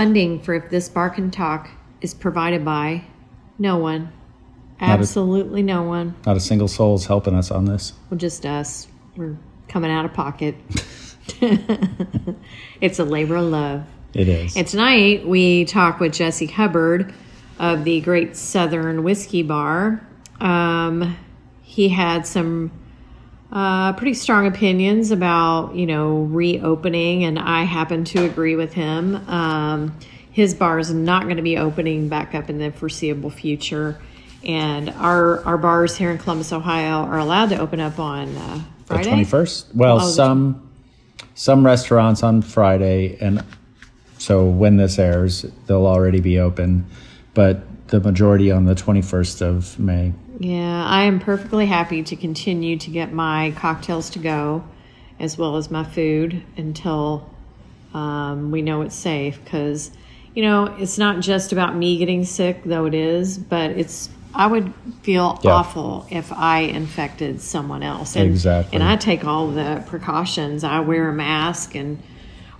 funding for If This Bar Can Talk is provided by no one. Absolutely no one. Not a single soul is helping us on this. Well, just us. We're coming out of pocket. it's a labor of love. It is. And tonight we talk with Jesse Hubbard of the Great Southern Whiskey Bar. Um, he had some uh, pretty strong opinions about, you know, reopening, and I happen to agree with him. Um, his bar is not going to be opening back up in the foreseeable future, and our our bars here in Columbus, Ohio, are allowed to open up on uh, Friday. Twenty first. Well, Oh, some some restaurants on Friday, and so when this airs, they'll already be open, but the majority on the twenty first of May. Yeah, I am perfectly happy to continue to get my cocktails to go as well as my food until um, we know it's safe. Because, you know, it's not just about me getting sick, though it is, but it's, I would feel Yeah. awful if I infected someone else. And, Exactly. And I take all the precautions. I wear a mask and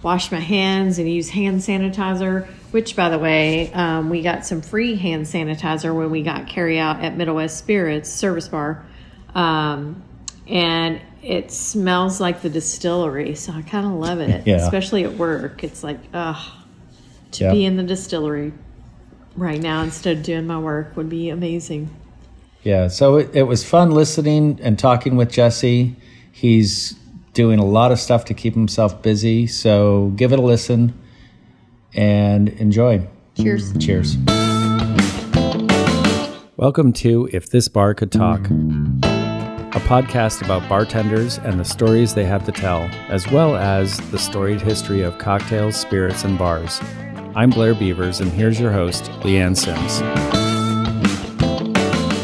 wash my hands and use hand sanitizer. Which, by the way, um, we got some free hand sanitizer when we got carry out at Middle West Spirits Service Bar, um, and it smells like the distillery. So I kind of love it, Yeah. especially at work. It's like, ugh, to be in the distillery right now instead of doing my work would be amazing. Yeah, so it, it was fun listening and talking with Jesse. He's doing a lot of stuff to keep himself busy, so give it a listen and enjoy. Cheers. Cheers. Welcome to If This Bar Could Talk, a podcast about bartenders and the stories they have to tell, as well as the storied history of cocktails, spirits, and bars. I'm Blair Beavers, and here's your host, Leanne Sims.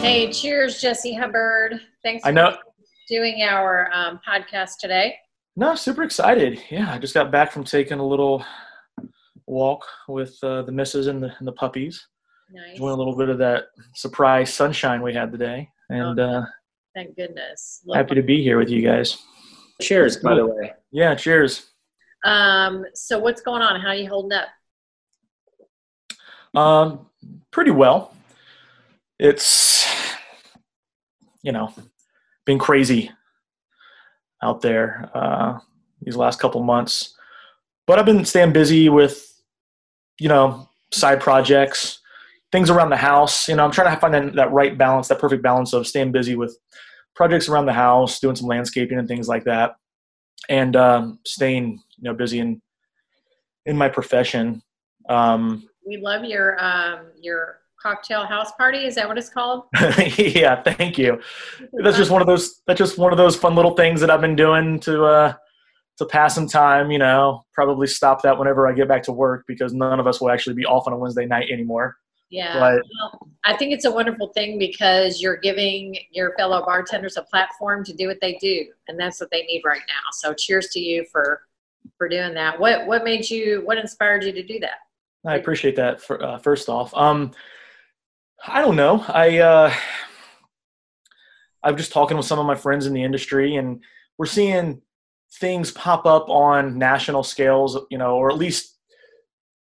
Hey, cheers, Jesse Hubbard. Thanks I for know. doing our um, podcast today. No, super excited. Yeah, I just got back from taking a little walk with uh, the missus and the, and the puppies. Nice. Enjoying a little bit of that surprise sunshine we had today, and uh, Thank goodness. Look- happy to be here with you guys. Cheers, by the way. Yeah, cheers. Um, so what's going on? How are you holding up? Um, pretty well. It's you know been crazy out there uh, these last couple months, but I've been staying busy with you know side projects, things around the house. You know, I'm trying to find that, that right balance, that perfect balance of staying busy with projects around the house, doing some landscaping and things like that, and um, staying you know busy in in my profession. Um, We love your um, your cocktail house party. Is that what it's called? yeah, thank you. That's just one of those. That's just one of those fun little things that I've been doing to uh, to pass some time. You know, probably stop that whenever I get back to work because none of us will actually be off on a Wednesday night anymore. Yeah. But- Well, I think it's a wonderful thing because you're giving your fellow bartenders a platform to do what they do, and that's what they need right now. So, cheers to you for for doing that. What what made you? What inspired you to do that? I appreciate that. For, uh, first off, um, I don't know. I uh, I'm just talking with some of my friends in the industry, and we're seeing things pop up on national scales, you know, or at least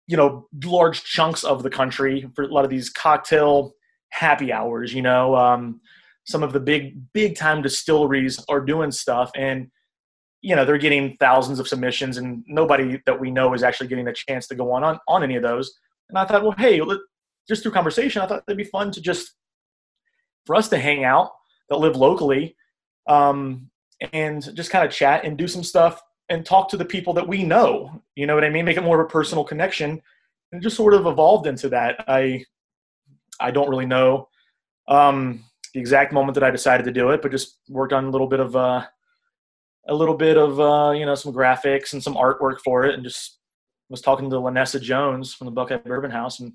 you know large chunks of the country for a lot of these cocktail happy hours. You know, um, some of the big big time distilleries are doing stuff, and you know they're getting thousands of submissions, and nobody that we know is actually getting a chance to go on on, on any of those. And I thought, well, hey, let, just through conversation, I thought it'd be fun to just for us to hang out that live locally um, and just kind of chat and do some stuff and talk to the people that we know. You know what I mean? Make it more of a personal connection, and just sort of evolved into that. I I don't really know um, the exact moment that I decided to do it, but just worked on a little bit of uh, a little bit of uh, you know some graphics and some artwork for it, and just was talking to Lanessa Jones from the Buckeye Bourbon House, and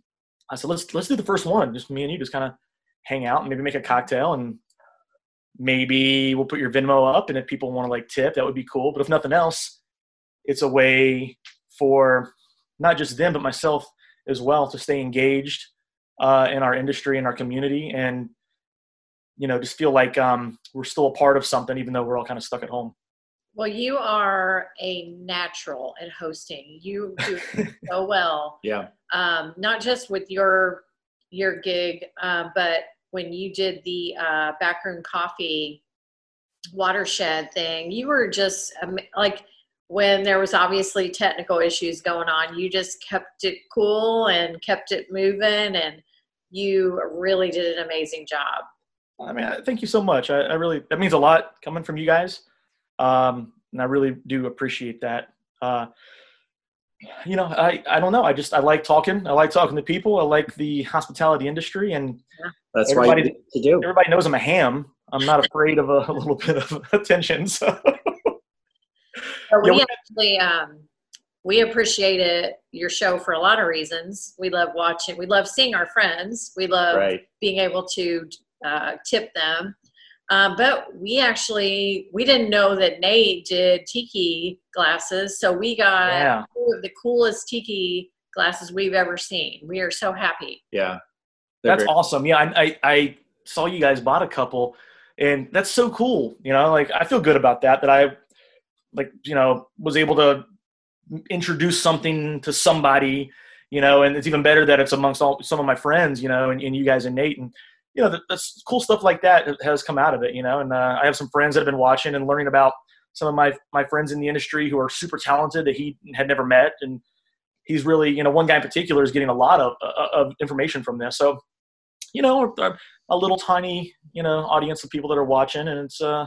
I said, let's let's do the first one. Just me and you, just kind of hang out and maybe make a cocktail, and maybe we'll put your Venmo up, and if people want to like tip, that would be cool. But if nothing else, it's a way for not just them but myself as well to stay engaged uh, in our industry and our community, and you know, just feel like um, we're still a part of something, even though we're all kind of stuck at home. Well, you are a natural at hosting. You do so well. Yeah. Um, not just with your your gig, uh, but when you did the uh, backroom coffee watershed thing, you were just um, like when there was obviously technical issues going on, you just kept it cool and kept it moving, and you really did an amazing job. I mean, thank you so much. I, I really that means a lot coming from you guys, um, and I really do appreciate that. Uh, you know, I I don't know. I just I like talking. I like talking to people. I like the hospitality industry, and That's why Everybody- do what you do. everybody knows I'm a ham. I'm not afraid of a, a little bit of attention. So So we we- actually um, we appreciated your show for a lot of reasons. We love watching. We love seeing our friends. We love Right. being able to uh, tip them. Um, but we actually we didn't know that Nate did tiki glasses, so we got yeah, two of the coolest tiki glasses we've ever seen. We are so happy. Yeah. They're that's great. awesome. Yeah, I, I I saw you guys bought a couple, and that's so cool. You know, like I feel good about that. That I like you know was able to introduce something to somebody. You know, and it's even better that it's amongst all some of my friends. You know, and, and you guys and Nate and. You know, the, that's cool stuff like that has come out of it. You know, and uh, I have some friends that have been watching and learning about some of my my friends in the industry who are super talented that he had never met, and he's really you know one guy in particular is getting a lot of uh, of information from this. So you know, a, little tiny, you know, audience of people that are watching, and it's uh,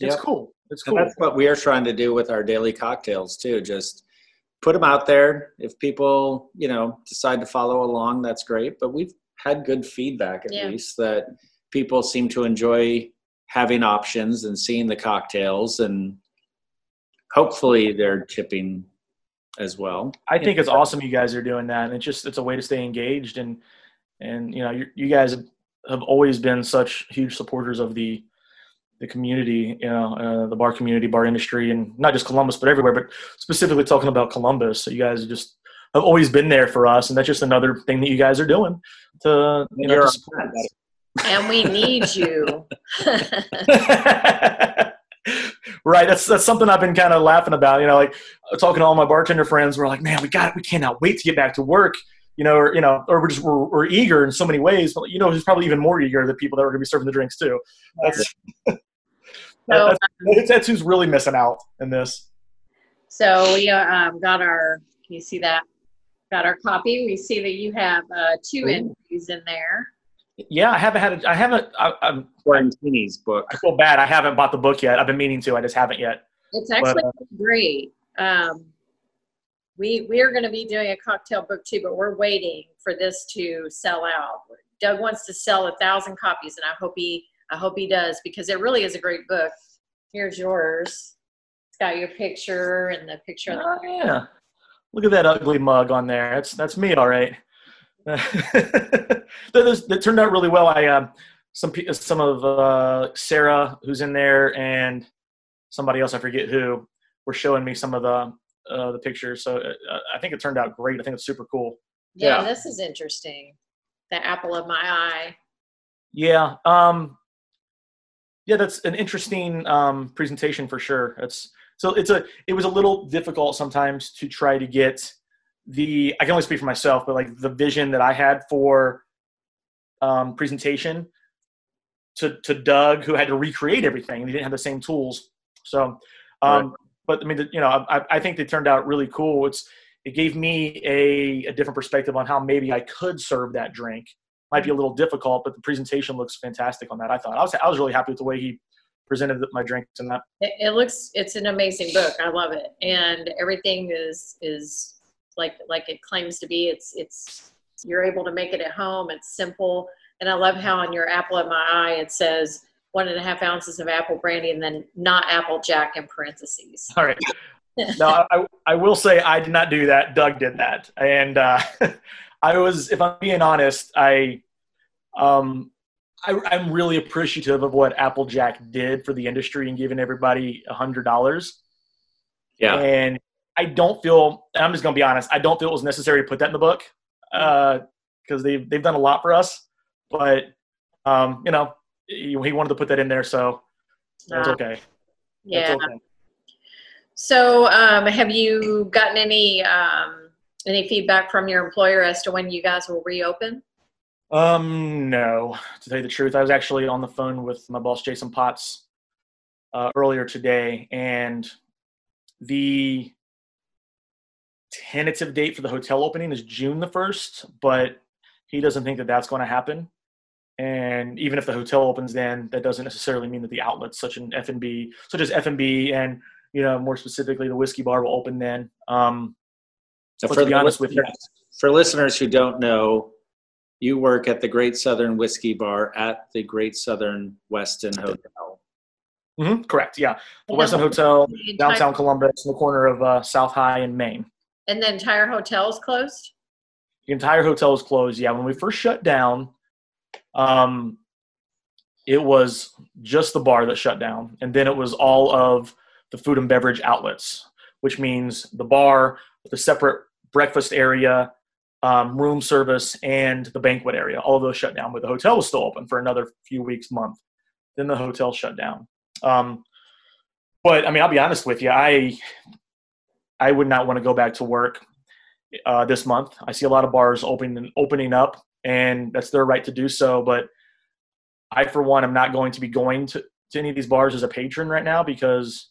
it's Yep. cool. It's And cool. that's what we are trying to do with our daily cocktails too. Just put them out there. If people, you know, decide to follow along, that's great. But we've had good feedback at Yeah. least that people seem to enjoy having options and seeing the cocktails and hopefully they're tipping as well. I think it's awesome you guys are doing that, and it's just it's a way to stay engaged, and and you know, you, you guys have, have always been such huge supporters of the the community, you know, uh, the bar community, bar industry, and not just Columbus, but everywhere. But specifically talking about Columbus, so you guys are just have always been there for us, and that's just another thing that you guys are doing to you know to support And we need you. right. That's that's something I've been kind of laughing about. You know, like talking to all my bartender friends, we're like, man, we got we cannot wait to get back to work. You know, or you know, or we're just we're, we're eager in so many ways. But you know, who's probably even more eager the people that are going to be serving the drinks too. That's, So, that's, that's that's who's really missing out in this. so we uh, um, got our. Can you see that? Got our copy. We see that you have uh, two Ooh. entries in there. Yeah, I haven't had. A, I haven't. I, I'm, Quarantini's book. I feel bad. I haven't bought the book yet. I've been meaning to. I just haven't yet. It's actually uh, great. Um, we we are going to be doing a cocktail book too, but we're waiting for this to sell out. Doug wants to sell a thousand copies, and I hope he I hope he does because it really is a great book. Here's yours. It's got your picture and the picture of the Oh yeah. Look at that ugly mug on there. That's that's me, all right. that, is- that turned out really well. I um, some pe- some of uh, Sarah, who's in there, and somebody else I forget who, were showing me some of the uh, the pictures. So uh, I think it turned out great. I think it's super cool. yeah, Yeah. this is interesting. The apple of my eye. Yeah. Um, yeah, that's an interesting um, presentation for sure. It's so it's a it was a little difficult sometimes to try to get the I can only speak for myself, but like the vision that I had for um, presentation to to Doug, who had to recreate everything, and he didn't have the same tools. So, um, but I mean, the, you know, I, I think they turned out really cool. It's it gave me a, a different perspective on how maybe I could serve that drink might be a little difficult, but the presentation looks fantastic on that. I thought I was I was really happy with the way he presented my drinks and that. It, it looks it's an amazing book. I love it, and everything is is like like it claims to be. It's it's you're able to make it at home. It's simple, and I love how on your apple of my eye it says one and a half ounces of apple brandy and then not apple jack in parentheses. All right. no, I, I will say I did not do that. Doug did that, and uh, I was, if I'm being honest, I, um, I, I'm really appreciative of what Applejack did for the industry and giving everybody a hundred dollars. Yeah. And I don't feel, and I'm just gonna be honest, I don't feel it was necessary to put that in the book because they've they've done a lot for us. But um, you know, he, he wanted to put that in there, so that's Uh, okay. Yeah. That's okay. So, um, have you gotten any um, any feedback from your employer as to when you guys will reopen? Um, no, to tell you the truth, I was actually on the phone with my boss, Jason Potts, uh, earlier today, and the tentative date for the hotel opening is June the 1st, but he doesn't think that that's going to happen. And even if the hotel opens then, that doesn't necessarily mean that the outlets such an F&B, such as F&B and, you know, more specifically the whiskey bar will open then. Um, So but to be the honest with you, for listeners who don't know, you work at the Great Southern Whiskey Bar at the Great Southern Westin Hotel. Mhm, correct. Yeah. The And Westin then- Hotel, The entire- downtown Columbus, in the corner of uh, South High and Main. And the entire hotel is closed? The entire hotel is closed. Yeah, when we first shut down, um, it was just the bar that shut down, and then it was all of the food and beverage outlets, which means the bar, the separate breakfast area, um, room service, and the banquet area. All of those shut down, but the hotel was still open for another few weeks, month. Then the hotel shut down. Um, but I mean, I'll be honest with you, I I would not want to go back to work uh, this month. I see a lot of bars opening opening up, and that's their right to do so. But I, for one, am not going to be going to, to any of these bars as a patron right now because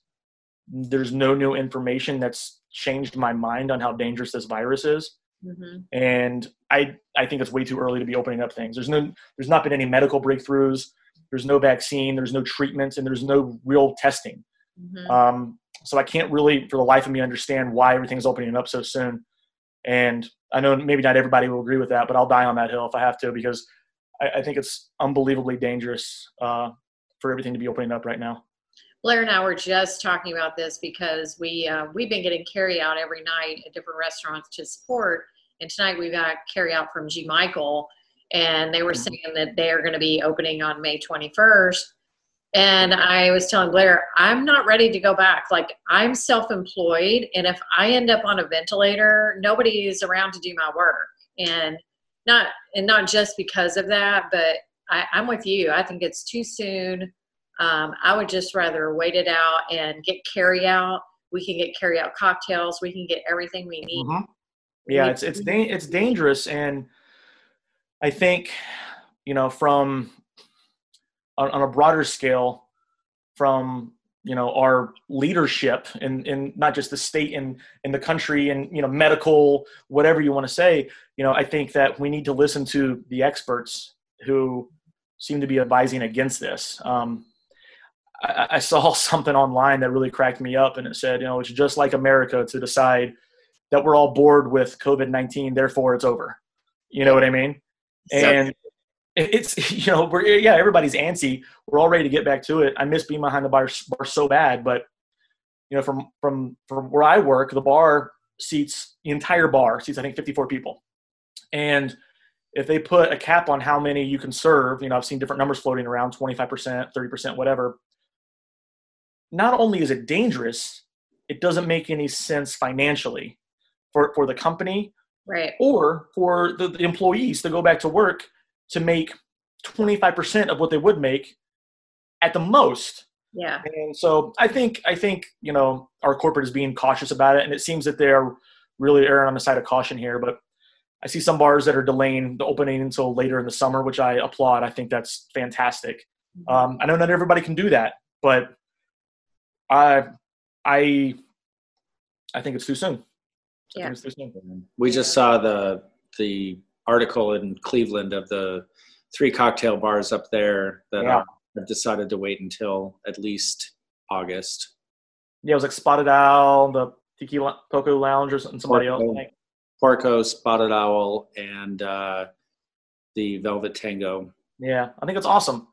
there's no new information that's changed my mind on how dangerous this virus is. Hmm And I I think it's way too early to be opening up things. There's no there's not been any medical breakthroughs. There's no vaccine. There's no treatments, and there's no real testing. hmm Um, so I can't really, for the life of me, understand why everything's opening up so soon. And I know maybe not everybody will agree with that, but I'll die on that hill if I have to because I, I think it's unbelievably dangerous uh, for everything to be opening up right now. Blair and I were just talking about this because we uh, we've been getting carry out every night at different restaurants to support, and tonight we got carry out from G Michael, and they were Mhm. saying that they are going to be opening on May 21st. And I was telling Blair, I'm not ready to go back. Like I'm self-employed, and if I end up on a ventilator, nobody's around to do my work, and not and not just because of that, but I, I'm with you. I think it's too soon. Um, I would just rather wait it out and get carry out. We can get carry out cocktails. We can get everything we need. Yeah, We- it's it's da- it's dangerous, and I think you know from on, on a broader scale, from you know our leadership in in not just the state and in the country and you know medical whatever you want to say. You know, I think that we need to listen to the experts who seem to be advising against this. Um, I, I saw something online that really cracked me up, and it said, you know, it's just like America to decide that we're all bored with COVID nineteen, therefore it's over. You know what I mean? And it's you know we're yeah everybody's antsy. We're all ready to get back to it. I miss being behind the bar, bar so bad, but you know from from from where I work, the bar seats the entire bar seats I think fifty four people, and if they put a cap on how many you can serve, you know I've seen different numbers floating around twenty five percent, thirty percent, whatever. Not only is it dangerous, it doesn't make any sense financially for, for the company Right. or for the, the employees to go back to work to make 25% of what they would make at the most. Yeah. And so I think I think you know our corporate is being cautious about it, and it seems that they're really erring on the side of caution here. But I see some bars that are delaying the opening until later in the summer, which I applaud. I think that's fantastic. Um, I know not everybody can do that, but I I I think it's too soon. I Yeah. it's too soon. We just saw the the article in Cleveland of the three cocktail bars up there that Yeah. have decided to wait until at least August. Yeah, it was like Spotted Owl, the Tiki Poco Lounge, or something, somebody else. I Porco. think. Porco, Spotted Owl, and uh, the Velvet Tango. Yeah, I think it's awesome.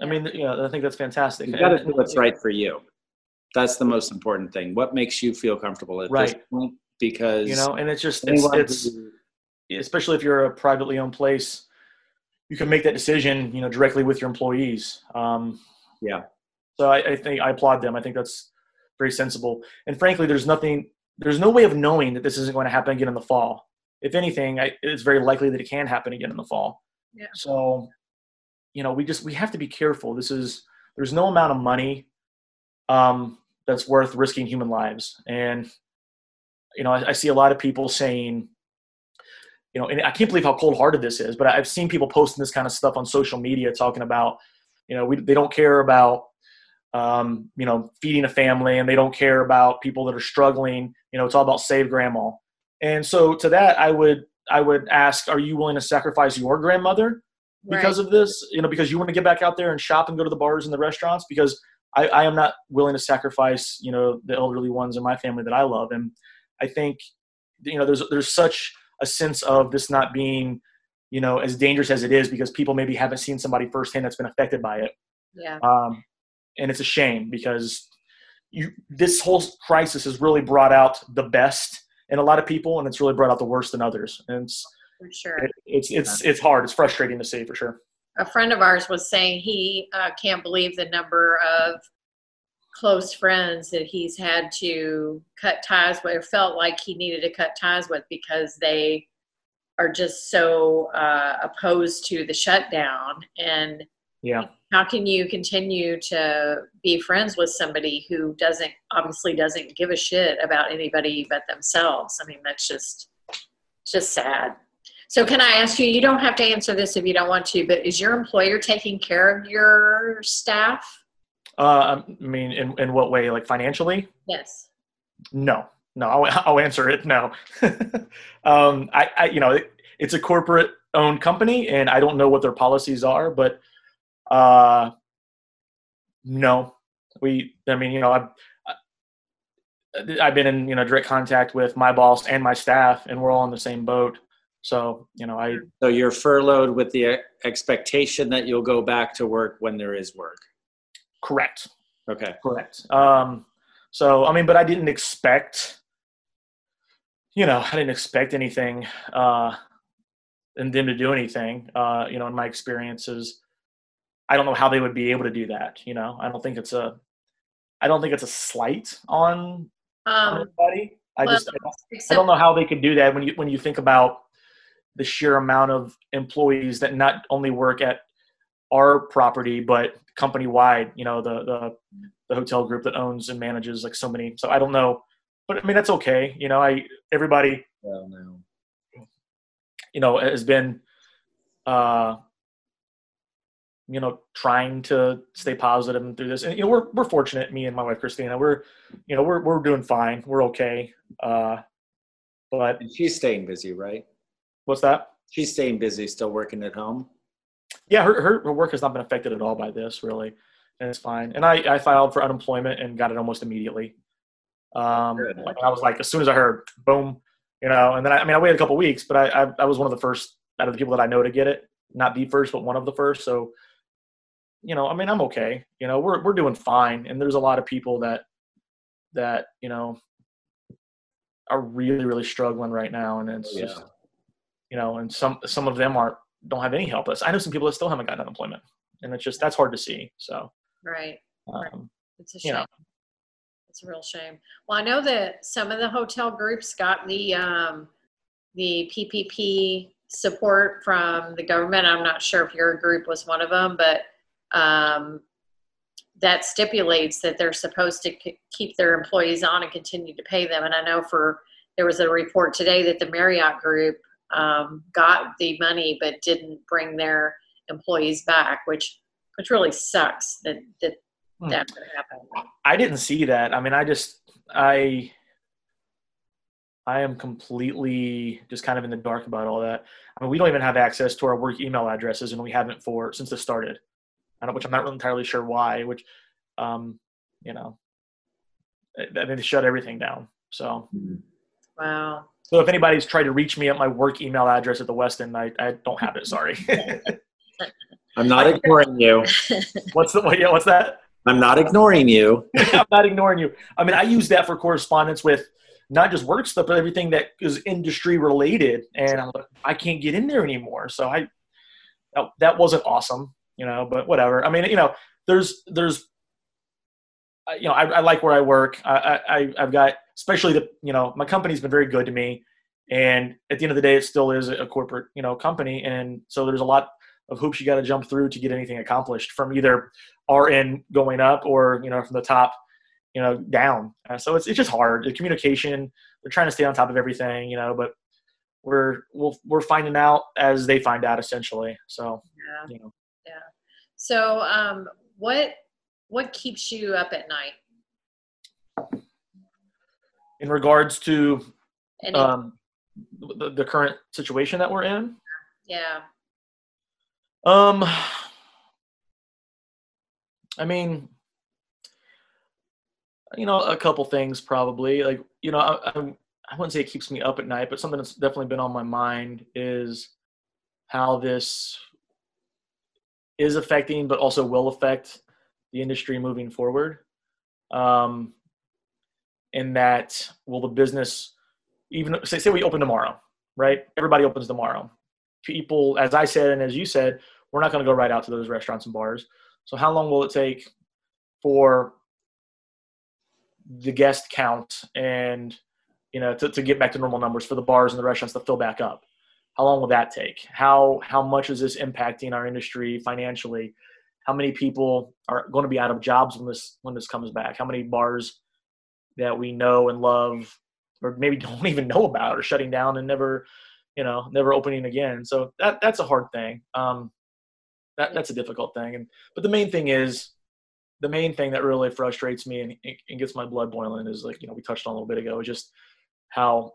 I mean, yeah, I think that's fantastic. You got to do what's right for you. That's the most important thing. What makes you feel comfortable at this point? Because You know, and it's just it's, it's who- especially if you're a privately owned place, you can make that decision, you know, directly with your employees. Um, yeah, so I, I think I applaud them. I think that's very sensible. And frankly, there's nothing, there's no way of knowing that this isn't going to happen again in the fall. If anything, I, it's very likely that it can happen again in the fall. Yeah. So, you know, we just we have to be careful. This is there's no amount of money um, that's worth risking human lives. And you know, I, I see a lot of people saying, you know, and I can't believe how cold-hearted this is, but I've seen people posting this kind of stuff on social media talking about, you know, we, they don't care about, um, you know, feeding a family and they don't care about people that are struggling. You know, it's all about save grandma. And so to that, I would, I would ask, are you willing to sacrifice your grandmother because right. of this? You know, because you want to get back out there and shop and go to the bars and the restaurants because I, I am not willing to sacrifice, you know, the elderly ones in my family that I love. And I think, you know, there's, there's such, a sense of this not being you know as dangerous as it is because people maybe haven't seen somebody firsthand that's been affected by it yeah um, and it's a shame because you this whole crisis has really brought out the best in a lot of people and it's really brought out the worst in others and it's for sure. It, it's it's it's hard. It's frustrating to see for sure. A friend of ours was saying he uh, can't believe the number of close friends that he's had to cut ties with or felt like he needed to cut ties with because they are just so uh, opposed to the shutdown. And yeah. how can you continue to be friends with somebody who doesn't obviously doesn't give a shit about anybody but themselves? I mean that's just just sad so can i ask you you don't have to answer this if you don't want to but is your employer taking care of your staff uh, I mean, in, in what way? Like financially? Yes. No, no. I'll, I'll answer it. No. um, I, I, you know, it, it's a corporate owned company, and I don't know what their policies are, but uh, no. We, I mean, you know, I've, I've been in you know direct contact with my boss and my staff, and we're all in the same boat. So you know, I. So you're furloughed with the expectation that you'll go back to work when there is work. Correct. Okay. Correct. Um, so I mean, but I didn't expect, you know, I didn't expect anything, uh, and them to do anything. Uh, you know, in my experiences, I don't know how they would be able to do that. You know, I don't think it's a, I don't think it's a slight on, um, anybody. I well, just, I don't, I don't know how they could do that when you when you think about the sheer amount of employees that not only work at our property, but company wide. You know, the the the hotel group that owns and manages like so many. So I don't know, but I mean that's okay. You know, I everybody. Well, no. You know, has been, uh, you know, trying to stay positive through this. And you know, we're we're fortunate. Me and my wife Christina, we're, you know, we're we're doing fine. We're okay. Uh, but and she's staying busy, right? What's that? She's staying busy, still working at home yeah, her, her, her work has not been affected at all by this, really, and it's fine. And I, I filed for unemployment and got it almost immediately. Um, I was like, as soon as I heard, boom, you know. And then I, I mean, I waited a couple weeks, but I, I, I was one of the first out of the people that I know to get it, not the first, but one of the first. So, you know, I mean, I'm okay. You know, we're we're doing fine, and there's a lot of people that that you know are really really struggling right now, and it's yeah. just you know, and some some of them are don't have any help. Us. I know some people that still haven't gotten unemployment, and it's just that's hard to see. So right, um, it's a shame. You know. It's a real shame. Well, I know that some of the hotel groups got the um, the PPP support from the government. I'm not sure if your group was one of them, but um, that stipulates that they're supposed to keep their employees on and continue to pay them. And I know for there was a report today that the Marriott group um, got the money but didn't bring their employees back, which which really sucks that that hmm. that could happen. I didn't see that. I mean, I just I I am completely just kind of in the dark about all that. I mean, we don't even have access to our work email addresses, and we haven't for since this started. I don't, which I'm not really entirely sure why. Which, um, you know, I mean, they shut everything down. So, wow. So if anybody's tried to reach me at my work email address at the Westin, I, I don't have it. Sorry. I'm not ignoring you. What's the yeah, what's that? I'm not ignoring you. I'm not ignoring you. I mean, I use that for correspondence with not just work stuff, but everything that is industry related. And I'm like, I can't get in there anymore. So I that, that wasn't awesome, you know. But whatever. I mean, you know, there's there's uh, you know, I, I like where I work. I, I I've got especially the you know my company's been very good to me and at the end of the day it still is a corporate you know company and so there's a lot of hoops you got to jump through to get anything accomplished from either end going up or you know from the top you know, down. Uh, so it's it's just hard. The communication, they're trying to stay on top of everything, you know, but we're we'll, we're finding out as they find out essentially. So Yeah. you know, Yeah. So, um, what what keeps you up at night? In regards to Any, um, the, the current situation that we're in, yeah. um, I mean, you know, a couple things probably. Like, you know, I, I, I wouldn't say it keeps me up at night, but something that's definitely been on my mind is how this is affecting, but also will affect the industry moving forward. Um, in that, will the business even say, say we open tomorrow, right? Everybody opens tomorrow. People, as I said and as you said, we're not going to go right out to those restaurants and bars. So how long will it take for the guest count and you know to, to get back to normal numbers for the bars and the restaurants to fill back up? How long will that take? How how much is this impacting our industry financially? How many people are going to be out of jobs when this when this comes back? How many bars that we know and love or maybe don't even know about or shutting down and never you know never opening again. So that that's a hard thing. Um that that's a difficult thing. And but the main thing is the main thing that really frustrates me and, and gets my blood boiling is like you know we touched on a little bit ago just how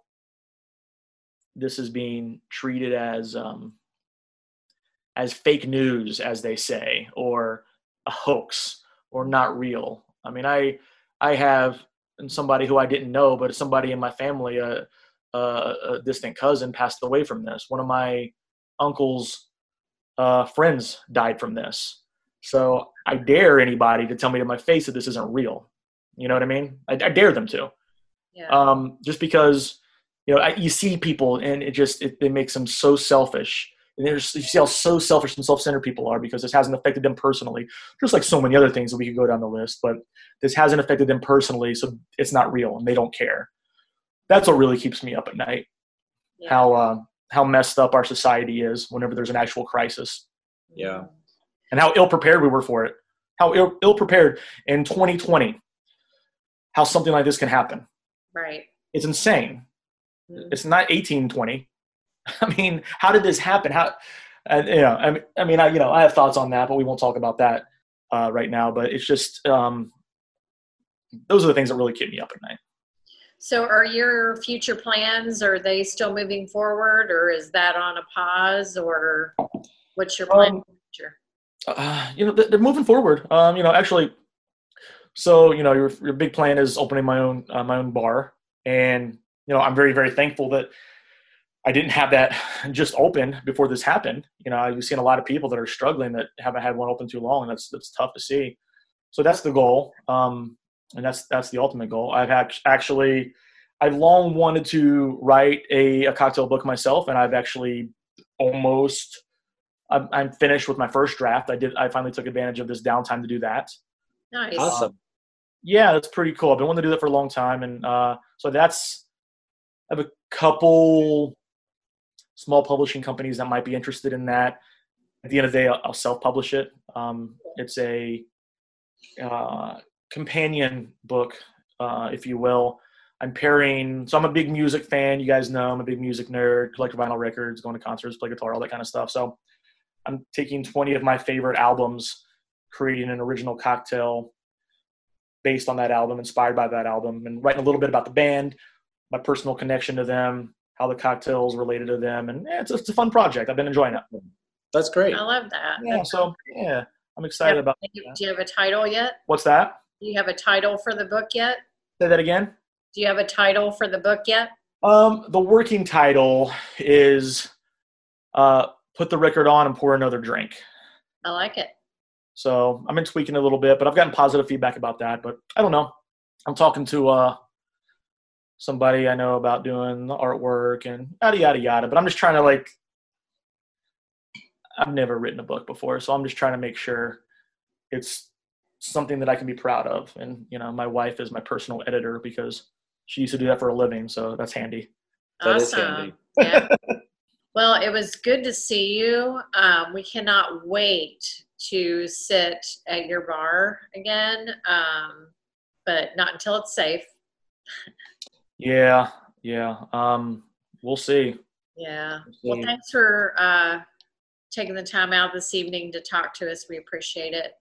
this is being treated as um as fake news as they say or a hoax or not real. I mean i i have and somebody who I didn't know, but somebody in my family, a, a, a distant cousin, passed away from this. One of my uncle's uh, friends died from this. So I dare anybody to tell me to my face that this isn't real. You know what I mean? I, I dare them to. Yeah. Um, just because you know I, you see people and it just it, it makes them so selfish. And there's, you see how so selfish and self-centered people are because this hasn't affected them personally. Just like so many other things that we could go down the list, but this hasn't affected them personally, so it's not real and they don't care. That's what really keeps me up at night. yeah. How uh, how messed up our society is whenever there's an actual crisis, Yeah. and how ill prepared we were for it. How ill, ill prepared in 2020. How something like this can happen. Right. It's insane. Mhm. It's not 1820. I mean, how did this happen? How, uh, you know, I mean, I mean, I, you know, I have thoughts on that, but we won't talk about that uh, right now. But it's just, um, those are the things that really keep me up at night. So, are your future plans? Are they still moving forward, or is that on a pause, or what's your plan? Um, for the future? Uh, you know, they're they're moving forward. Um, you know, actually, so you know, your your big plan is opening my own uh, my own bar, and you know, I'm very very thankful that I didn't have that just open before this happened. You know, I've seen a lot of people that are struggling that haven't had one open too long, and that's that's tough to see. So that's the goal, um, and that's that's the ultimate goal. I've act- actually, I've long wanted to write a, a cocktail book myself, and I've actually almost. I'm, I'm finished with my first draft. I did. I finally took advantage of this downtime to do that. Nice. Awesome. Yeah, that's pretty cool. I've been wanting to do that for a long time, and uh, so that's. I have a couple small publishing companies that might be interested in that. At the end of the day, I'll, I'll self-publish it. Um, it's a uh, companion book, uh, if you will. I'm pairing. So I'm a big music fan. You guys know I'm a big music nerd. Collect vinyl records, going to concerts, play guitar, all that kind of stuff. So I'm taking 20 of my favorite albums, creating an original cocktail based on that album, inspired by that album, and writing a little bit about the band, my personal connection to them, how the cocktails related to them, and yeah, it's, it's a fun project. I've been enjoying it. That's great. I love that. Yeah, That's so yeah, I'm excited about. Do you, do you have a title yet? What's that? Do you have a title for the book yet? Say that again. Do you have a title for the book yet? Um, the working title is uh, "Put the record on and pour another drink." I like it. So I've been tweaking a little bit, but I've gotten positive feedback about that. But I don't know. I'm talking to uh, somebody I know about doing the artwork and yada yada yada. But I'm just trying to like. I've never written a book before, so I'm just trying to make sure it's something that I can be proud of. And you know, my wife is my personal editor because she used to do that for a living, so that's handy. That is awesome. handy. yeah. Well, it was good to see you. Um, we cannot wait to sit at your bar again. Um, but not until it's safe. Yeah, yeah. Um, we'll see. Yeah. We'll Well, thanks for uh, taking the time out this evening to talk to us. We appreciate it.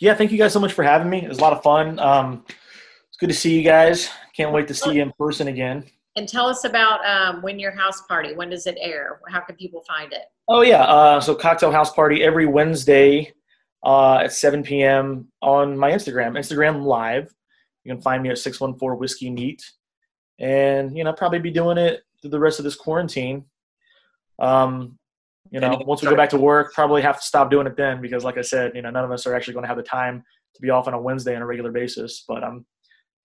Yeah, thank you guys so much for having me. It was a lot of fun. Um, it's good to see you guys. Can't wait to see you in person again. And tell us about um, when your house party. When does it air? How can people find it? Oh yeah, uh, so cocktail house party every Wednesday uh, at 7 p.m. on my Instagram, Instagram Live. You can find me at 614 Whiskey Neat, and you know probably be doing it through the rest of this quarantine. Um, you know, once we go back to work, probably have to stop doing it then because, like I said, you know, none of us are actually going to have the time to be off on a Wednesday on a regular basis. But um,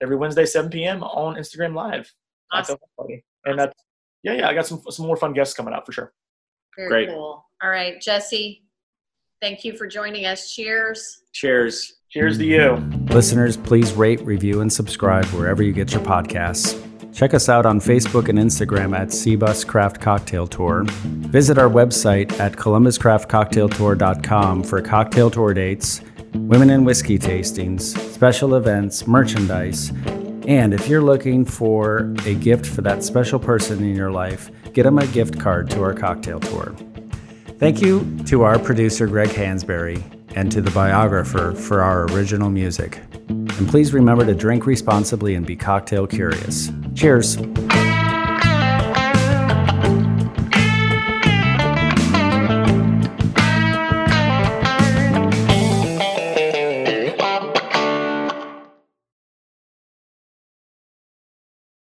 every Wednesday 7 p.m. on Instagram Live. Awesome. Cocktail And that's yeah, yeah. I got some some more fun guests coming out for sure. Very Great. cool. All right, Jesse, thank you for joining us. Cheers. Cheers. Cheers to you. Listeners, please rate, review, and subscribe wherever you get your podcasts. Check us out on Facebook and Instagram at CBus Craft Cocktail Tour. Visit our website at columbuscraftcocktailtour.com for cocktail tour dates, women and whiskey tastings, special events, merchandise, and if you're looking for a gift for that special person in your life, get them a gift card to our cocktail tour. Thank you to our producer, Greg Hansberry, and to the biographer for our original music. And please remember to drink responsibly and be cocktail curious. Cheers.